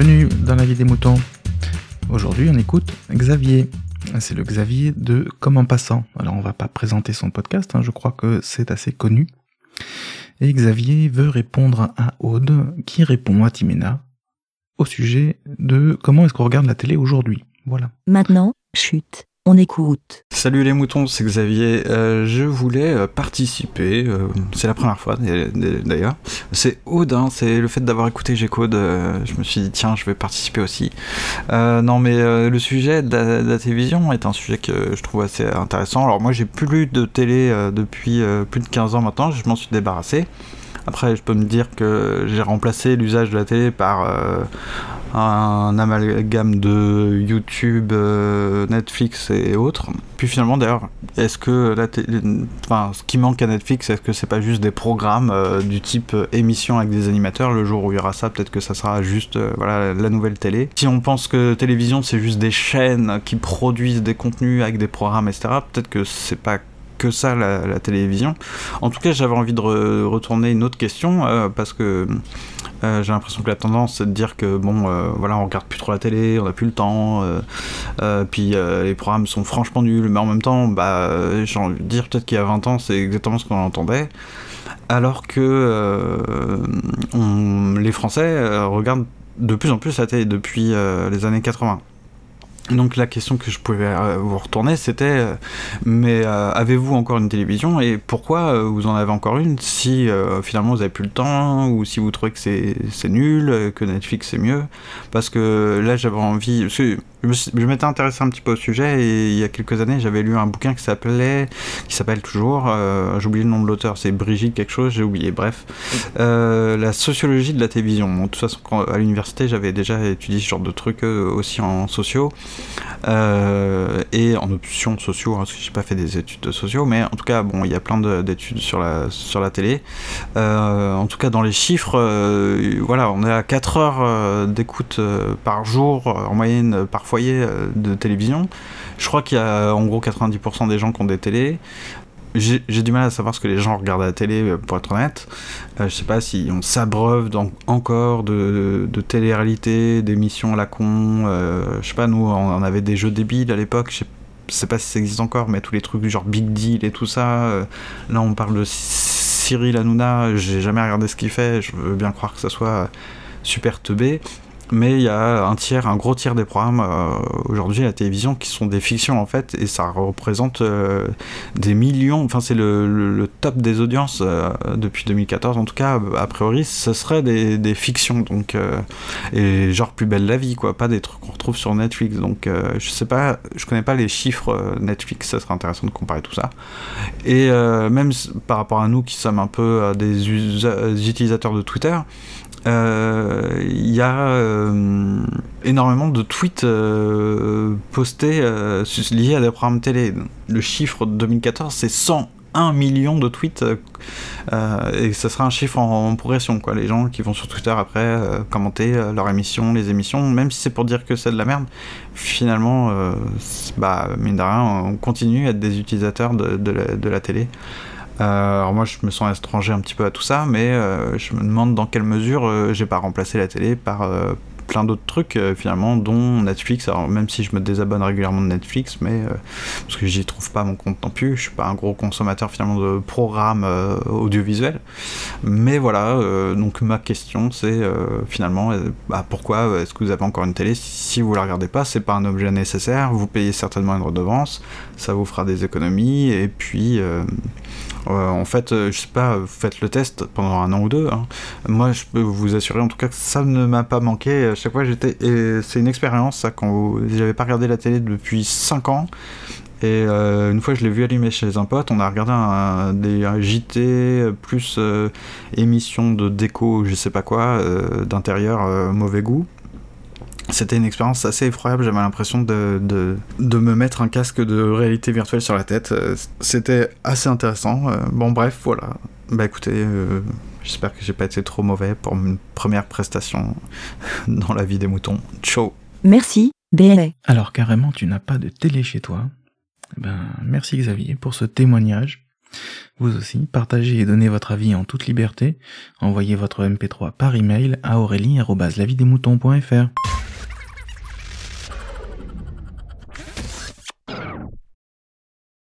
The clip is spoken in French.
Bienvenue dans la vie des moutons. Aujourd'hui, on écoute Xavier. C'est le Xavier de Comme en passant. Alors, on va pas présenter son podcast, hein, je crois que c'est assez connu. Et Xavier veut répondre à Aude, qui répond à Timena au sujet de comment est-ce qu'on regarde la télé aujourd'hui. Voilà. Maintenant, chute. Écoute. Salut les moutons, c'est Xavier. Euh, je voulais euh, participer, euh, c'est la première fois d'ailleurs. C'est Odin, c'est le fait d'avoir écouté G-Code, je me suis dit tiens, je vais participer aussi. non mais le sujet de la, télévision est un sujet que je trouve assez intéressant. Alors moi j'ai plus de télé depuis plus de 15 ans maintenant, je m'en suis débarrassé. Après, je peux me dire que j'ai remplacé l'usage de la télé par un amalgame de YouTube, euh, Netflix et autres. Puis finalement, d'ailleurs, est-ce que la enfin, ce qui manque à Netflix, est-ce que c'est pas juste des programmes euh, du type euh, émission avec des animateurs Le jour où il y aura ça, peut-être que ça sera juste voilà la nouvelle télé. Si on pense que télévision c'est juste des chaînes qui produisent des contenus avec des programmes, etc. Peut-être que c'est pas que ça la, télévision. En tout cas, j'avais envie de retourner une autre question parce que euh, j'ai l'impression que la tendance c'est de dire que bon euh, voilà on regarde plus trop la télé, on a plus le temps, euh, puis les programmes sont franchement nuls, mais en même temps bah j'ai envie de dire peut-être qu'il y a 20 ans c'est exactement ce qu'on entendait, alors que les Français regardent de plus en plus la télé depuis les années 80. Donc la question que je pouvais euh, vous retourner, c'était euh, mais euh, avez-vous encore une télévision et pourquoi vous en avez encore une si finalement vous avez plus le temps ou si vous trouvez que c'est nul, que Netflix c'est mieux? Parce que là j'avais envie, je m'étais intéressé un petit peu au sujet et il y a quelques années j'avais lu un bouquin qui s'appelait, qui s'appelle toujours, j'ai oublié le nom de l'auteur, c'est Brigitte quelque chose, j'ai oublié, bref, la sociologie de la télévision. de toute façon, à l'université j'avais déjà étudié ce genre de trucs aussi en sociaux et en options sociaux, hein, parce que j'ai pas fait des études de sociaux, mais en tout cas bon, il y a plein d'études sur la sur la télé. en tout cas dans les chiffres, voilà, on est à 4 heures d'écoute par jour en moyenne par foyer euh, de télévision. Je crois qu'il y a en gros 90% des gens qui ont des télés. J'ai du mal à savoir ce que les gens regardent à la télé, euh, pour être honnête. Euh, je sais pas si on s'abreuve encore de, de télé-réalité, d'émissions à la con. je sais pas, nous, on, avait des jeux débiles à l'époque. Je sais pas si ça existe encore, mais tous les trucs du genre Big Deal et tout ça. là, on parle de Cyril Hanouna. J'ai jamais regardé ce qu'il fait. Je veux bien croire que ça soit super teubé mais il y a un tiers, un gros tiers des programmes euh, aujourd'hui à la télévision qui sont des fictions en fait, et ça représente euh, des millions, enfin c'est le, top des audiences euh, depuis 2014 en tout cas, a priori ce serait des, des fictions, donc, et genre plus belle la vie quoi, pas des trucs qu'on retrouve sur Netflix, donc je sais pas, je connais pas les chiffres Netflix, ça serait intéressant de comparer tout ça, et même par rapport à nous qui sommes un peu des utilisateurs de Twitter, euh, il y a euh, énormément de tweets euh, postés liés à des programmes télé. Le chiffre de 2014, c'est 101 millions de tweets et ça sera un chiffre en, progression quoi les gens qui vont sur Twitter après commenter leur émission les émissions même si c'est pour dire que c'est de la merde finalement bah mine de rien on continue à être des utilisateurs de, de la, télé euh, alors moi je me sens étranger un petit peu à tout ça, mais euh, je me demande dans quelle mesure euh, j'ai pas remplacé la télé par plein d'autres trucs finalement, dont Netflix. Alors même si je me désabonne régulièrement de Netflix, mais parce que j'y trouve pas mon compte non plus, je suis pas un gros consommateur finalement de programmes audiovisuels. Mais voilà, donc ma question c'est finalement bah, pourquoi est-ce que vous avez encore une télé si vous la regardez pas C'est pas un objet nécessaire, vous payez certainement une redevance, ça vous fera des économies et puis en fait, euh, je sais pas, faites le test pendant un an ou deux. Hein. Moi, je peux vous assurer en tout cas que ça ne m'a pas manqué. À chaque fois, j'étais. C'est une expérience, ça, quand vous... j'avais pas regardé la télé depuis 5 ans. Et euh, une fois, je l'ai vu allumer chez un pote. On a regardé un, des JT plus émission de déco, je sais pas quoi, d'intérieur mauvais goût c'était une expérience assez effroyable, j'avais l'impression de, de, me mettre un casque de réalité virtuelle sur la tête. Euh, c'était assez intéressant. Euh, bon bref, voilà. Bah écoutez, euh, j'espère que j'ai pas été trop mauvais pour une première prestation dans la vie des moutons. Ciao Merci, BLA. Alors carrément, tu n'as pas de télé chez toi. Eh ben, merci Xavier pour ce témoignage. Vous aussi, partagez et donnez votre avis en toute liberté. Envoyez votre MP3 par email à aurélie.lavidesmoutons.fr.